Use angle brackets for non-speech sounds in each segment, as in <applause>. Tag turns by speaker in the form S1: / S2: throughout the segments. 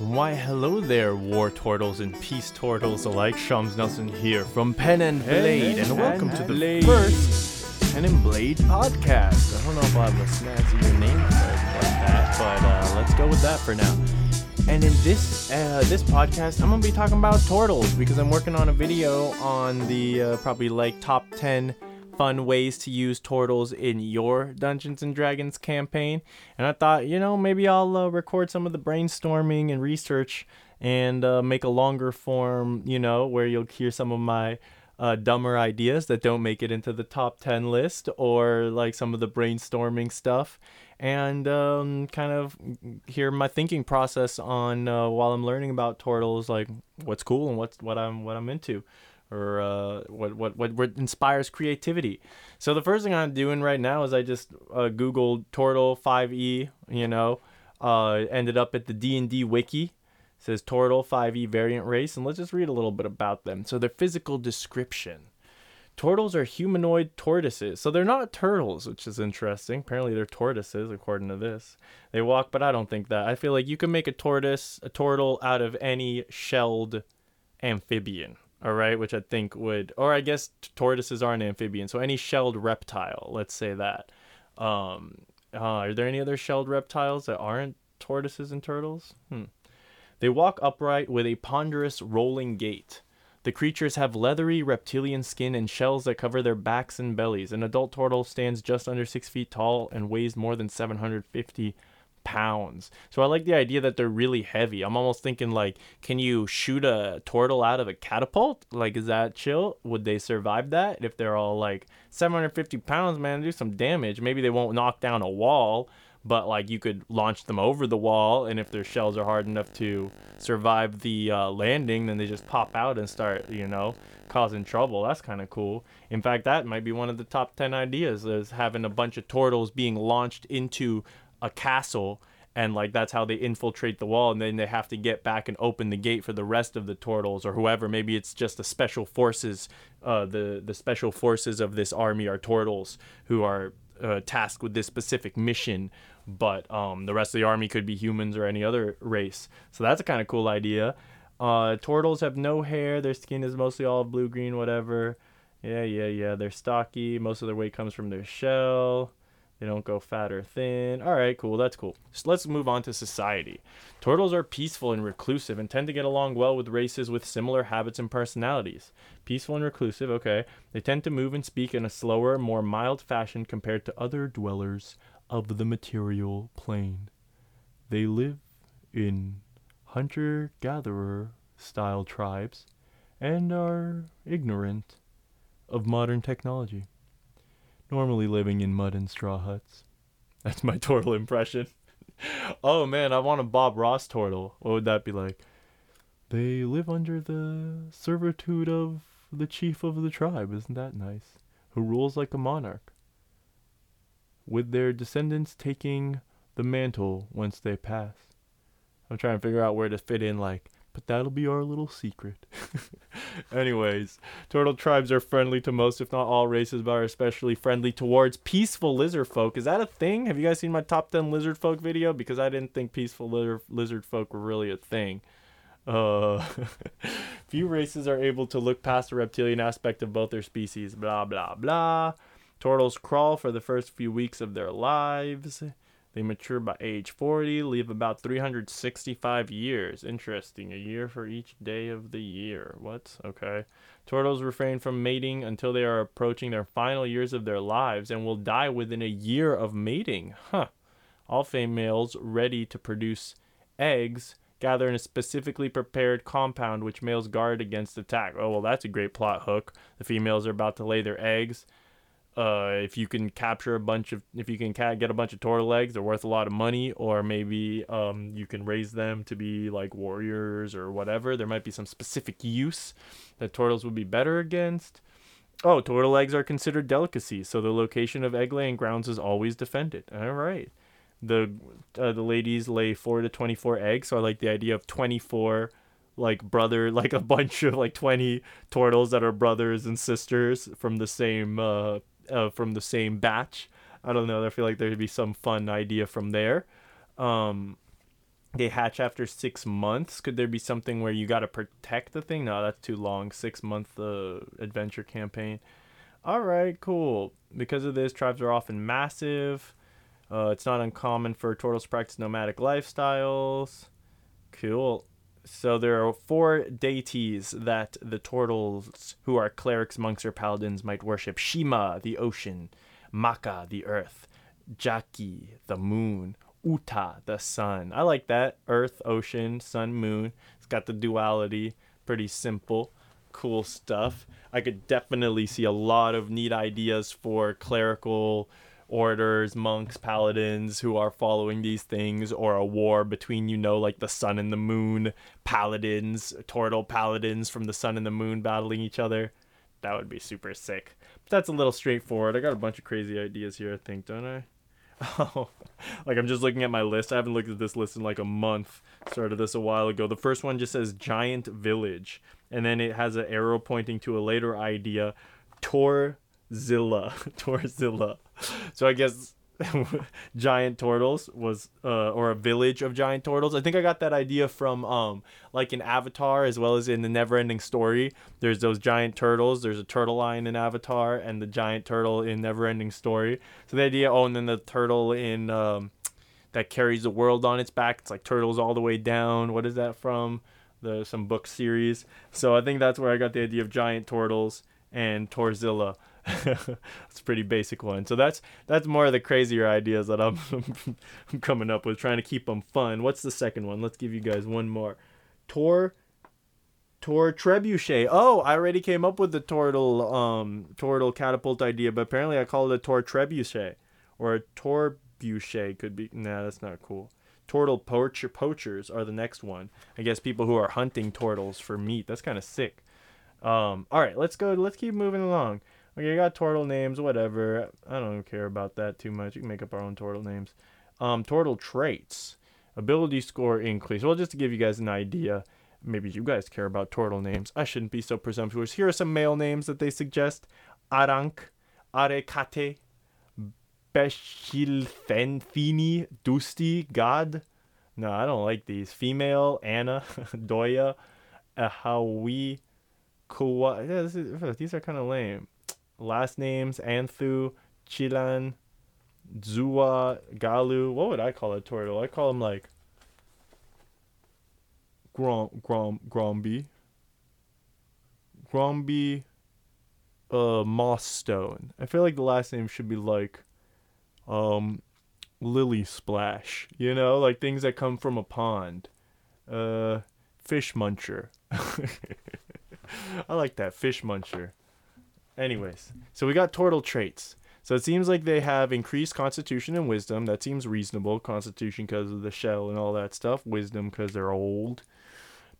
S1: Why, hello there, war turtles and peace turtles alike. Shams Nelson here from Pen and Blade, and welcome to the
S2: Blade.
S1: first Pen and Blade podcast. I don't know if have a snazzier name like that, but uh, let's go with that for now. And in this uh, this podcast, I'm gonna be talking about turtles because I'm working on a video on the uh, probably like top ten fun ways to use turtles in your Dungeons and Dragons campaign. And I thought, you know, maybe I'll uh, record some of the brainstorming and research and uh, make a longer form, you know, where you'll hear some of my uh, dumber ideas that don't make it into the top 10 list or like some of the brainstorming stuff and um, kind of hear my thinking process on uh, while I'm learning about turtles, like what's cool and what's what I'm what I'm into or uh, what, what what what inspires creativity. So the first thing I'm doing right now is I just uh, googled turtle 5e. You know, uh, ended up at the D and D wiki. Says turtle 5e variant race, and let's just read a little bit about them. So their physical description. Turtles are humanoid tortoises. So they're not turtles, which is interesting. Apparently they're tortoises, according to this. They walk, but I don't think that. I feel like you can make a tortoise, a turtle, out of any shelled amphibian all right which i think would or i guess tortoises aren't amphibians so any shelled reptile let's say that. Um uh, are there any other shelled reptiles that aren't tortoises and turtles? Hmm. they walk upright with a ponderous rolling gait. The creatures have leathery reptilian skin and shells that cover their backs and bellies. An adult turtle stands just under six feet tall and weighs more than 750 pounds. So I like the idea that they're really heavy. I'm almost thinking like, can you shoot a turtle out of a catapult? Like, is that chill? Would they survive that if they're all like 750 pounds? Man, do some damage. Maybe they won't knock down a wall, but like you could launch them over the wall, and if their shells are hard enough to survive the uh, landing, then they just pop out and start, you know, causing trouble. That's kind of cool. In fact, that might be one of the top 10 ideas is having a bunch of turtles being launched into a castle and like that's how they infiltrate the wall and then they have to get back and open the gate for the rest of the turtles or whoever. Maybe it's just the special forces uh, the the special forces of this army are turtles who are uh, tasked with this specific mission but um, the rest of the army could be humans or any other race. So that's a kind of cool idea. Uh, turtles have no hair their skin is mostly all blue green whatever. Yeah yeah yeah they're stocky most of their weight comes from their shell they don't go fat or thin. All right, cool. That's cool. So let's move on to society. Turtles are peaceful and reclusive and tend to get along well with races with similar habits and personalities. Peaceful and reclusive, okay. They tend to move and speak in a slower, more mild fashion compared to other dwellers of the material plane. They live in hunter gatherer style tribes and are ignorant of modern technology normally living in mud and straw huts. That's my <laughs> turtle impression. oh man, I want a Bob Ross turtle. What would that be like? They live under the servitude of the chief of the tribe, isn't that nice? Who rules like a monarch. With their descendants taking the mantle whence they pass. I'm trying to figure out where to fit in like but that'll be our little secret. <laughs> Anyways, turtle tribes are friendly to most, if not all, races, but are especially friendly towards peaceful lizard folk. Is that a thing? Have you guys seen my top 10 lizard folk video? Because I didn't think peaceful lizard, lizard folk were really a thing. Uh, <laughs> few races are able to look past the reptilian aspect of both their species. Blah, blah, blah. Turtles crawl for the first few weeks of their lives. They mature by age 40, live about 365 years. Interesting. A year for each day of the year. What? Okay. Turtles refrain from mating until they are approaching their final years of their lives and will die within a year of mating. Huh. All females ready to produce eggs gather in a specifically prepared compound which males guard against attack. Oh, well, that's a great plot hook. The females are about to lay their eggs uh, if you can capture a bunch of if you can ca- get a bunch of turtle eggs they're worth a lot of money or maybe um, you can raise them to be like warriors or whatever. There might be some specific use that turtles would be better against. Oh turtle eggs are considered delicacies so the location of egg laying grounds is always defended. All right. The uh, the ladies lay 4 to 24 eggs so i like the idea of 24 like brother <laughs> like a bunch of like 20 turtles that are brothers and sisters from the same uh, uh, from the same batch. I don't know. I feel like there'd be some fun idea from there. Um, they hatch after six months. Could there be something where you got to protect the thing? No, that's too long. Six month uh, adventure campaign. All right, cool. Because of this, tribes are often massive. Uh, it's not uncommon for turtles to practice nomadic lifestyles. Cool. So there are four deities that the turtles, who are clerics, monks, or paladins, might worship: Shima, the ocean; Maka, the earth; Jaki, the moon; Uta, the sun. I like that. Earth, ocean, sun, moon. It's got the duality. Pretty simple. Cool stuff. I could definitely see a lot of neat ideas for clerical orders, monks, paladins who are following these things, or a war between, you know, like the sun and the moon, paladins, turtle paladins from the sun and the moon battling each other. That would be super sick. But that's a little straightforward. I got a bunch of crazy ideas here, I think, don't I? <laughs> Oh, like I'm just looking at my list. I haven't looked at this list in like a month. Started this a while ago. The first one just says giant village, and then it has an arrow pointing to a later idea, Torzilla. <laughs> Torzilla. So I guess <laughs> giant turtles was uh, or a village of giant turtles. I think I got that idea from um like in Avatar as well as in the Neverending Story. There's those giant turtles. There's a turtle line in Avatar and the giant turtle in Neverending Story. So the idea oh and then the turtle in um that carries the world on its back. It's like turtles all the way down. What is that from? The some book series. So I think that's where I got the idea of giant turtles and Torzilla. <laughs> it's a pretty basic one. So that's that's more of the crazier ideas that I'm, I'm <laughs> coming up with, trying to keep them fun. What's the second one? Let's give you guys one more. Tor Tor Trebuchet. Oh, I already came up with the turtle um turtle catapult idea, but apparently I call it a Tor Trebuchet or a Torbuchet could be. Nah, that's not cool. Turtle poacher poachers are the next one. I guess people who are hunting turtles for meat. That's kind of sick. Um, all right, let's go. Let's keep moving along. Okay, you got turtle names, whatever. I don't care about that too much. You can make up our own turtle names. Um, turtle traits, ability score increase. Well, just to give you guys an idea, maybe you guys care about turtle names. I shouldn't be so presumptuous. Here are some male names that they suggest: Arank, Arekate, Beshilfenfini, Dusti, God. No, I don't like these. Female, Anna, <laughs> Doya, Ahawi, Kuwa. Yeah, is, these are kind of lame last names Anthu, Chilan, Zua, Galu. What would I call a turtle? I call him like Grom Grom Gromby. Gromby uh Moss Stone. I feel like the last name should be like um Lily Splash. You know, like things that come from a pond. Uh Fish Muncher. <laughs> I like that fish muncher. Anyways, so we got turtle traits. So it seems like they have increased constitution and wisdom. That seems reasonable. Constitution because of the shell and all that stuff. Wisdom because they're old.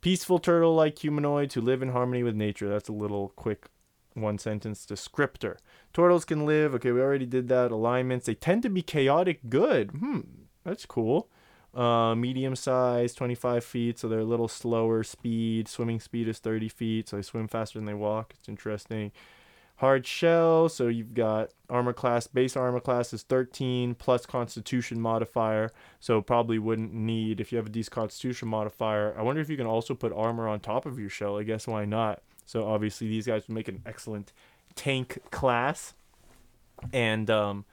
S1: Peaceful turtle like humanoids who live in harmony with nature. That's a little quick one sentence descriptor. Turtles can live. Okay, we already did that. Alignments. They tend to be chaotic good. Hmm, that's cool. Uh, medium size, 25 feet, so they're a little slower speed. Swimming speed is 30 feet, so they swim faster than they walk. It's interesting hard shell. So you've got armor class, base armor class is 13 plus constitution modifier. So probably wouldn't need, if you have a decent constitution modifier, I wonder if you can also put armor on top of your shell. I guess why not? So obviously these guys would make an excellent tank class. And um,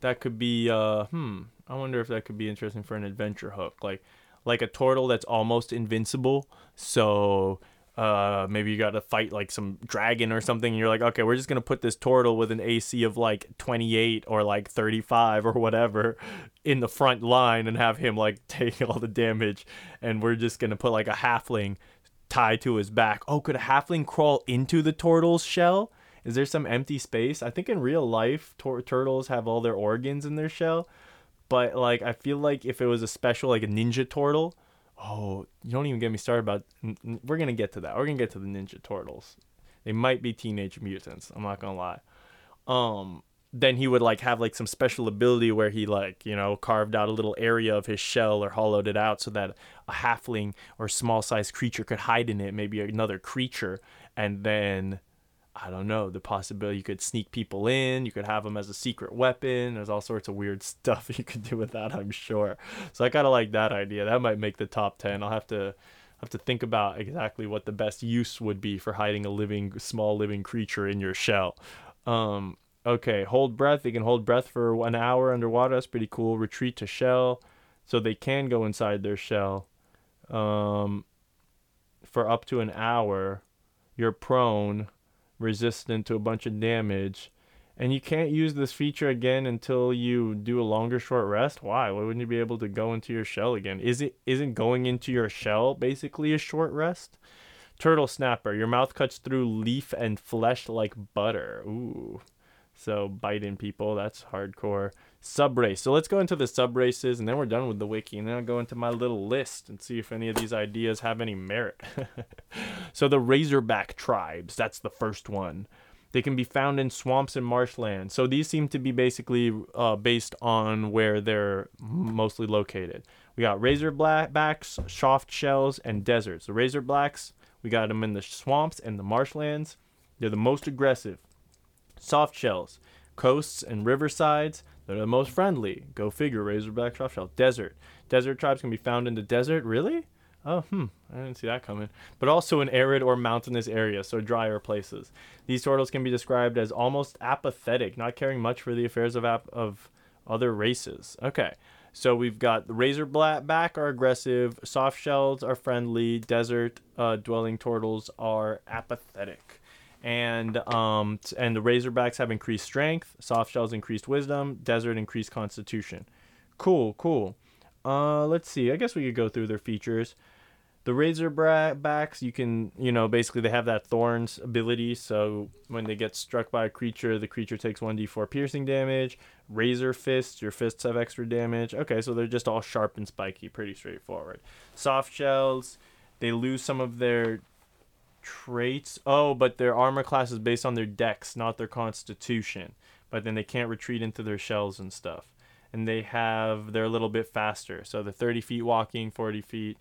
S1: that could be, uh, hmm, I wonder if that could be interesting for an adventure hook. Like, like a turtle that's almost invincible. So uh maybe you got to fight like some dragon or something and you're like okay we're just going to put this turtle with an AC of like 28 or like 35 or whatever in the front line and have him like <laughs> take all the damage and we're just going to put like a halfling tied to his back. Oh could a halfling crawl into the turtle's shell? Is there some empty space? I think in real life tur- turtles have all their organs in their shell but like i feel like if it was a special like a ninja turtle Oh, you don't even get me started about. We're gonna get to that. We're gonna get to the Ninja Turtles. They might be teenage mutants. I'm not gonna lie. Um, then he would like have like some special ability where he like you know carved out a little area of his shell or hollowed it out so that a halfling or small sized creature could hide in it, maybe another creature, and then I don't know, the possibility you could sneak people in, you could have them as a secret weapon. There's all sorts of weird <laughs> stuff you could do with that, I'm sure. So I kind of like that idea. That might make the top 10. I'll have to have to think about exactly what the best use would be for hiding a living small living creature in your shell. Um, okay, hold breath. They can hold breath for an hour underwater. That's pretty cool. Retreat to shell, so they can go inside their shell. Um, for up to an hour, you're prone, resistant to a bunch of damage, and you can't use this feature again until you do a longer short rest. Why? Why wouldn't you be able to go into your shell again? Is it isn't going into your shell basically a short rest? Turtle snapper. Your mouth cuts through leaf and flesh like butter. Ooh. So biting people, that's hardcore. Sub race. So let's go into the sub races and then we're done with the wiki. And then I'll go into my little list and see if any of these ideas have any merit. <laughs> so the Razorback tribes, that's the first one. They can be found in swamps and marshlands. So these seem to be basically uh, based on where they're mostly located. We got razorbacks, soft shells, and deserts. The razorbacks, we got them in the swamps and the marshlands. They're the most aggressive. Soft shells, coasts and riversides, they're the most friendly. Go figure, razorback, soft shell. Desert. Desert tribes can be found in the desert. Really? Oh, hmm. I didn't see that coming. But also in arid or mountainous areas, so drier places. These turtles can be described as almost apathetic, not caring much for the affairs of ap- of other races. Okay. So we've got the razorback are aggressive, soft shells are friendly, desert uh, dwelling turtles are apathetic. And um and the razorbacks have increased strength, soft shells increased wisdom, desert increased constitution. Cool, cool. Uh, let's see. I guess we could go through their features. The Razorbacks, you can, you know, basically they have that Thorns ability. So when they get struck by a creature, the creature takes 1d4 piercing damage. Razor Fists, your fists have extra damage. Okay, so they're just all sharp and spiky, pretty straightforward. Soft Shells, they lose some of their traits. Oh, but their armor class is based on their dex, not their constitution. But then they can't retreat into their shells and stuff. And they have, they're a little bit faster. So they're 30 feet walking, 40 feet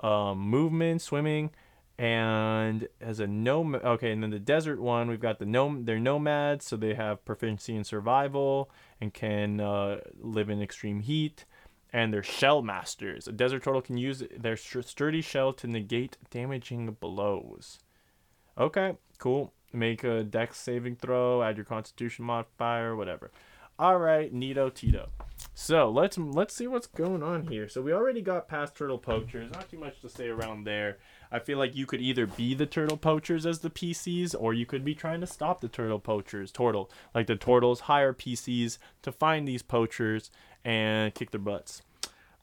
S1: um, movement, swimming, and as a nom. Okay, and then the desert one, we've got the nom. They're nomads, so they have proficiency in survival and can uh, live in extreme heat. And they're shell masters. A desert turtle can use their sturdy shell to negate damaging blows. Okay, cool. Make a dex saving throw, add your constitution modifier, whatever. All right, Nito Tito. So let's let's see what's going on here. So we already got past turtle poachers. Not too much to say around there. I feel like you could either be the turtle poachers as the PCs, or you could be trying to stop the turtle poachers. Turtle, like the turtles, hire PCs to find these poachers and kick their butts.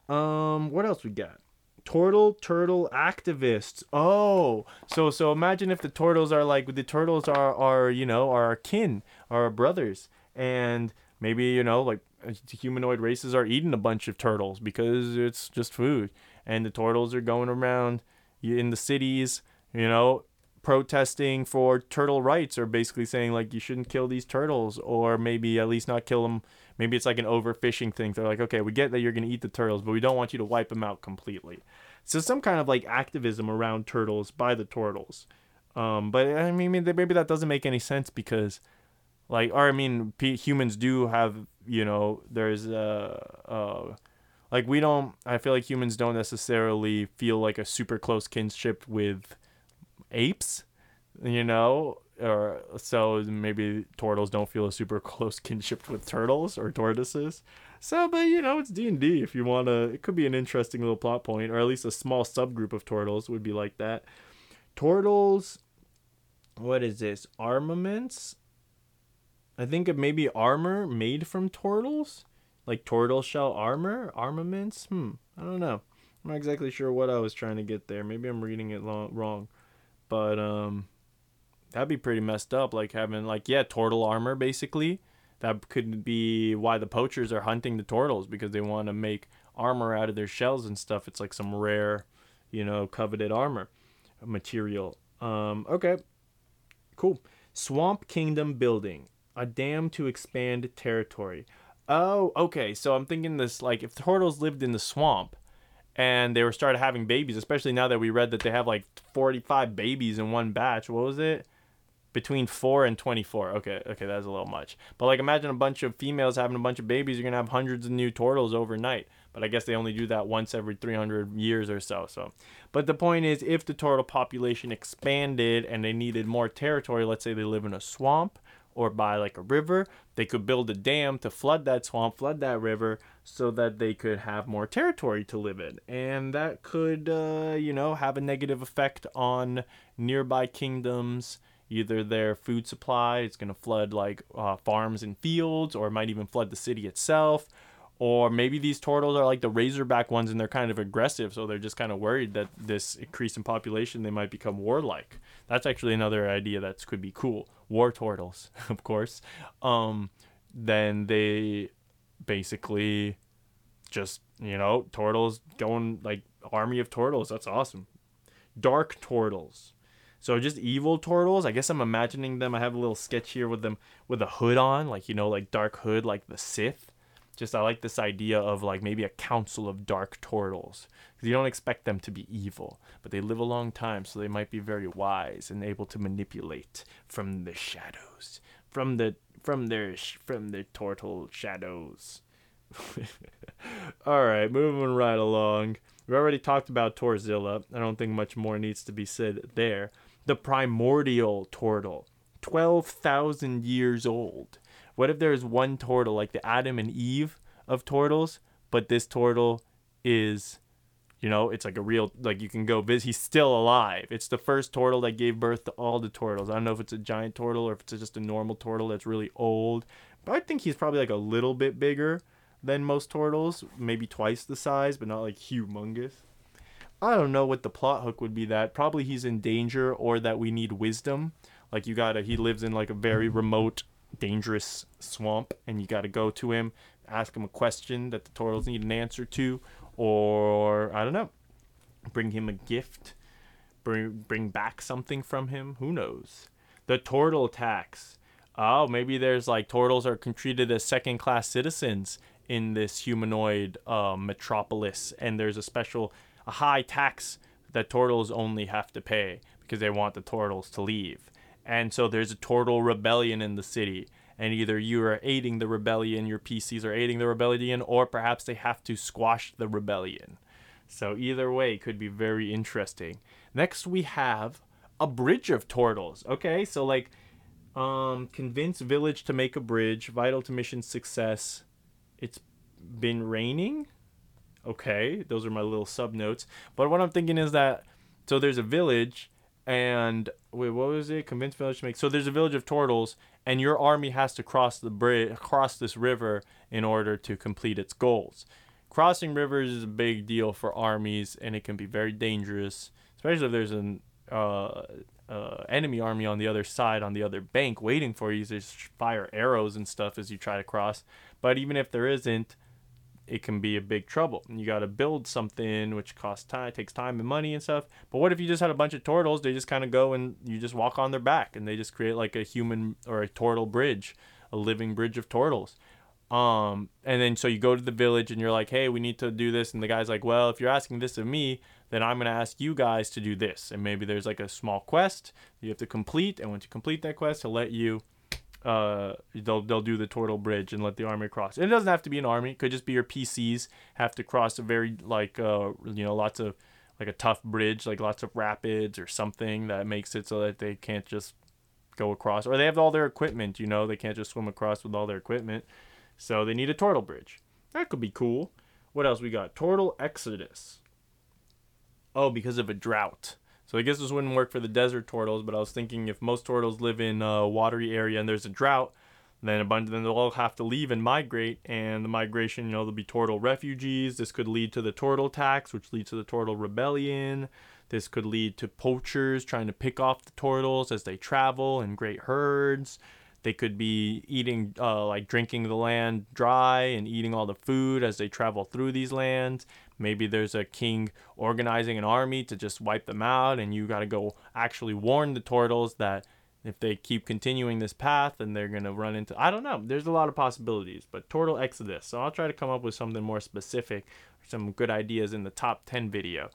S1: Um, what else we got? Turtle turtle activists. Oh, so so imagine if the turtles are like the turtles are are you know are our kin, are our brothers, and maybe you know like uh, humanoid races are eating a bunch of turtles because it's just food and the turtles are going around in the cities you know protesting for turtle rights or basically saying like you shouldn't kill these turtles or maybe at least not kill them maybe it's like an overfishing thing. They're like okay we get that you're going to eat the turtles but we don't want you to wipe them out completely. So some kind of like activism around turtles by the turtles. Um, but i mean maybe that doesn't make any sense because like or i mean p- humans do have you know there's uh uh like we don't i feel like humans don't necessarily feel like a super close kinship with apes you know or so maybe turtles don't feel a super <laughs> close kinship with turtles or tortoises. So but you know it's d&d if you want to it could be an interesting little plot point or at least a small subgroup of turtles would be like that. Turtles what is this? Armaments? I think of maybe armor made from turtles, like turtle shell armor, armaments. Hmm, I don't know. I'm not exactly sure what I was trying to get there. Maybe I'm reading it long, wrong, but um, that'd be pretty messed up. Like having like yeah, turtle armor basically. That could be why the poachers are hunting the turtles because they want to make armor out of their shells and stuff. It's like some rare, you know, coveted armor material. Um, okay, cool. Swamp Kingdom building a dam to expand territory. Oh, okay. So I'm thinking this like if turtles lived in the swamp and they were started having babies, especially now that we read that they have like 45 babies in one batch. What was it? Between 4 and 24. Okay, okay, that's a little much. But like imagine a bunch of females having a bunch of babies, you're to have hundreds of new turtles overnight. But I guess they only do that once every 300 years or so. So, but the point is if the turtle population expanded and they needed more territory, let's say they live in a swamp or by like a river, they could build a dam to flood that swamp, flood that river so that they could have more territory to live in. And that could uh, you know, have a negative effect on nearby kingdoms either their food supply it's going to flood like uh, farms and fields or it might even flood the city itself or maybe these turtles are like the razorback ones and they're kind of aggressive so they're just kind of worried that this increase in population they might become warlike. That's actually another idea that could be cool. War turtles <laughs> of course. Um, then they basically just you know turtles going like army of turtles that's awesome. Dark turtles so just evil turtles. I guess I'm imagining them. I have a little sketch here with them with a hood on, like you know, like dark hood, like the Sith. Just I like this idea of like maybe a council of dark turtles because you don't expect them to be evil, but they live a long time, so they might be very wise and able to manipulate from the shadows, from the from their from their turtle shadows. <laughs> All right, moving right along. We already talked about Torzilla. I don't think much more needs to be said there the primordial turtle, 12,000 years old. What if there's one turtle, like the Adam and Eve of turtles, but this turtle is, you know, it's like a real, like you can go visit, he's still alive. It's the first turtle that gave birth to all the turtles. I don't know if it's a giant turtle or if it's just a normal turtle that's really old, but I think he's probably like a little bit bigger than most turtles, maybe twice the size, but not like humongous. I don't know what the plot hook would be that probably he's in danger or that we need wisdom. Like you gotta he lives in like a very remote, dangerous swamp and you gotta go to him, ask him a question that the turtles need an answer to, or I don't know. Bring him a gift. Bring bring back something from him. Who knows? The turtle tax. Oh, maybe there's like turtles are treated as second class citizens in this humanoid uh, metropolis, and there's a special a high tax that turtles only have to pay because they want the turtles to leave. And so there's a turtle rebellion in the city. And either you are aiding the rebellion, your PCs are aiding the rebellion, or perhaps they have to squash the rebellion. So either way could be very interesting. Next we have a bridge of turtles. Okay, so like um convince village to make a bridge, vital to mission success. It's been raining okay, those are my little sub notes. But what I'm thinking is that so there's a village and wait, what was it? Convince village to make. So there's a village of turtles, and your army has to cross the bridge, cross this river in order to complete its goals. Crossing rivers is a big deal for armies, and it can be very dangerous, especially if there's an uh, uh, enemy army on the other side, on the other bank, waiting for you. There's fire arrows and stuff as you try to cross. But even if there isn't, it can be a big trouble. You got to build something which costs time, takes time and money and stuff. But what if you just had a bunch of turtles? They just kind of go and you just walk on their back and they just create like a human or a turtle bridge, a living bridge of turtles. Um, and then so you go to the village and you're like, hey, we need to do this. And the guy's like, well, if you're asking this of me, then I'm going to ask you guys to do this. And maybe there's like a small quest you have to complete. And once you complete that quest, he'll let you uh, they'll they'll do the turtle bridge and let the army cross. And it doesn't have to be an army; it could just be your PCs have to cross a very like uh, you know lots of like a tough bridge, like lots of rapids or something that makes it so that they can't just go across, or they have all their equipment. You know, they can't just swim across with all their equipment, so they need a turtle bridge. That could be cool. What else we got? Turtle Exodus. Oh, because of a drought. So I guess this wouldn't work for the desert turtles, but I was thinking if most turtles live in a watery area and there's a drought, then a bunch then they'll all have to leave and migrate and the migration you know there'll be turtle refugees. This could lead to the turtle tax which leads to the turtle rebellion. This could lead to poachers trying to pick off the turtles as they travel in great herds they could be eating uh, like drinking the land dry and eating all the food as they travel through these lands Maybe there's a king organizing an army to just wipe them out, and you got to go actually warn the turtles that if they keep continuing this path, then they're going to run into. I don't know. There's a lot of possibilities, but Turtle Exodus. So I'll try to come up with something more specific, some good ideas in the top 10 video.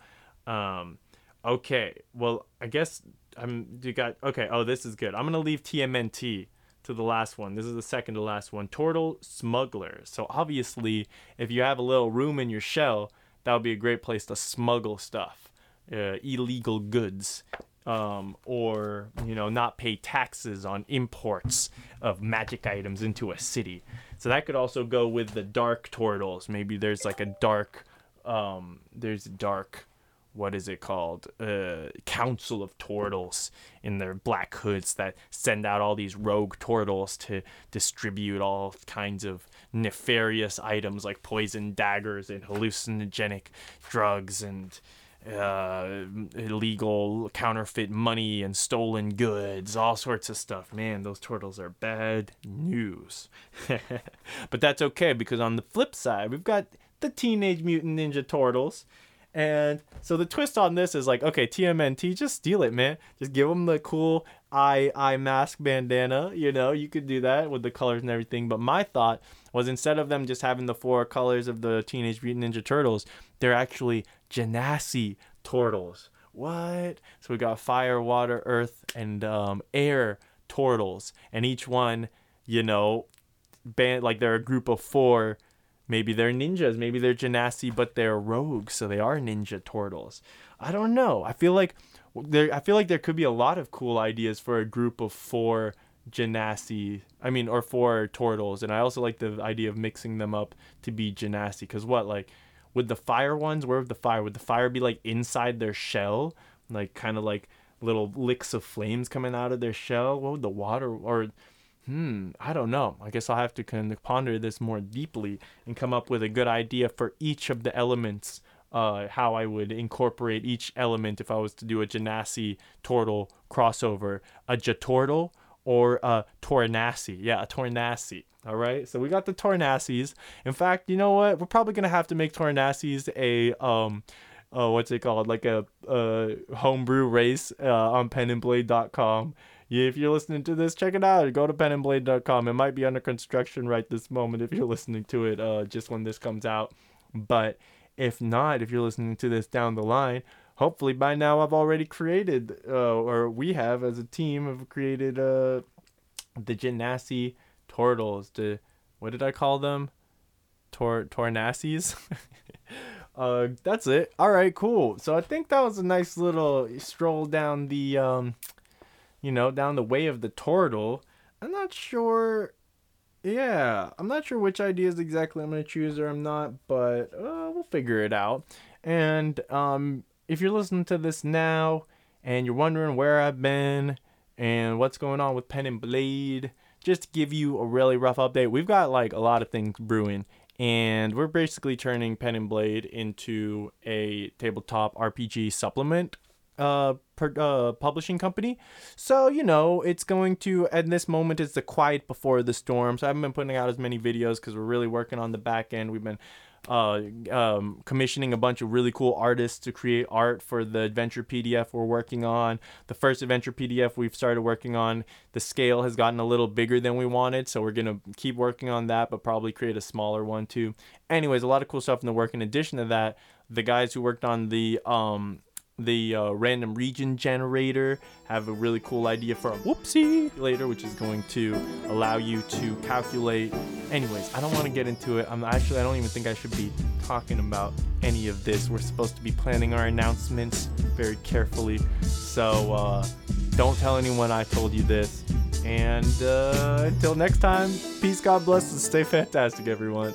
S1: Um, Okay, well, I guess I'm. You got okay. Oh, this is good. I'm gonna leave TMNT to the last one. This is the second to last one. Tortle smuggler. So obviously, if you have a little room in your shell, that would be a great place to smuggle stuff, uh, illegal goods, um, or you know, not pay taxes on imports of magic items into a city. So that could also go with the dark tortles. Maybe there's like a dark, um, there's dark what is it called uh, council of turtles in their black hoods that send out all these rogue turtles to distribute all kinds of nefarious items like poison daggers and hallucinogenic drugs and uh, illegal counterfeit money and stolen goods, all sorts of stuff. Man, those turtles are bad news. <laughs> but that's okay because on the flip side, we've got the Teenage Mutant Ninja Turtles and so the twist on this is like, okay, TMNT, just steal it, man. Just give them the cool eye eye mask bandana. You know, you could do that with the colors and everything. But my thought was instead of them just having the four colors of the Teenage Mutant Ninja Turtles, they're actually Genasi turtles. What? So we got fire, water, earth, and um, air turtles, and each one, you know, band like they're a group of four Maybe they're ninjas, maybe they're genasi, but they're rogues, so they are ninja turtles. I don't know. I feel like there I feel like there could be a lot of cool ideas for a group of four genasi. I mean, or four turtles, and I also like the idea of mixing them up to be genasi. Cause what like would the fire ones? Where would the fire? Would the fire be like inside their shell, like kind of like little licks of flames coming out of their shell? What would the water or hmm, I don't know. I guess I'll have to kind of ponder this more deeply and come up with a good idea for each of the elements. Uh, how I would incorporate each element if I was to do a Genasi Tortle crossover, a Jatortle or a Tornassi. Yeah, a Tornassi. All right, so we got the Tornassis. In fact, you know what? We're probably gonna have to make Tornassis a um, uh, what's it called? Like a, a homebrew race uh, on penandblade.com if you're listening to this, check it out. Go to penandblade.com. It might be under construction right this moment if you're listening to it uh, just when this comes out. But if not, if you're listening to this down the line, hopefully by now I've already created, uh, or we have as a team have created uh, the Genasi Turtles. The what did I call them? Tor Tornasis. <laughs> uh, that's it. All right, cool. So I think that was a nice little stroll down the um, you know, down the way of the turtle. I'm not sure. Yeah, I'm not sure which ideas exactly I'm going to choose or I'm not, but uh, we'll figure it out. And um, if you're listening to this now and you're wondering where I've been and what's going on with Pen and Blade, just to give you a really rough update, we've got like a lot of things brewing and we're basically turning Pen and Blade into a tabletop RPG supplement uh, uh, publishing company. So, you know, it's going to, at this moment, it's the quiet before the storm. So I haven't been putting out as many videos because we're really working on the back end. We've been uh, um, commissioning a bunch of really cool artists to create art for the adventure PDF we're working on. The first adventure PDF we've started working on, the scale has gotten a little bigger than we wanted, so we're gonna keep working on that, but probably create a smaller one too. Anyways, a lot of cool stuff in the work. In addition to that, the guys who worked on the um, the uh, random region generator have a really cool idea for a whoopsie later which is going to allow you to calculate. Anyways i don't want to get into it. I'm actually i don't even think i should be talking about any of this. We're supposed to be planning our announcements very carefully. So uh, don't tell anyone i told you this. And uh, until next time peace god bless and stay fantastic everyone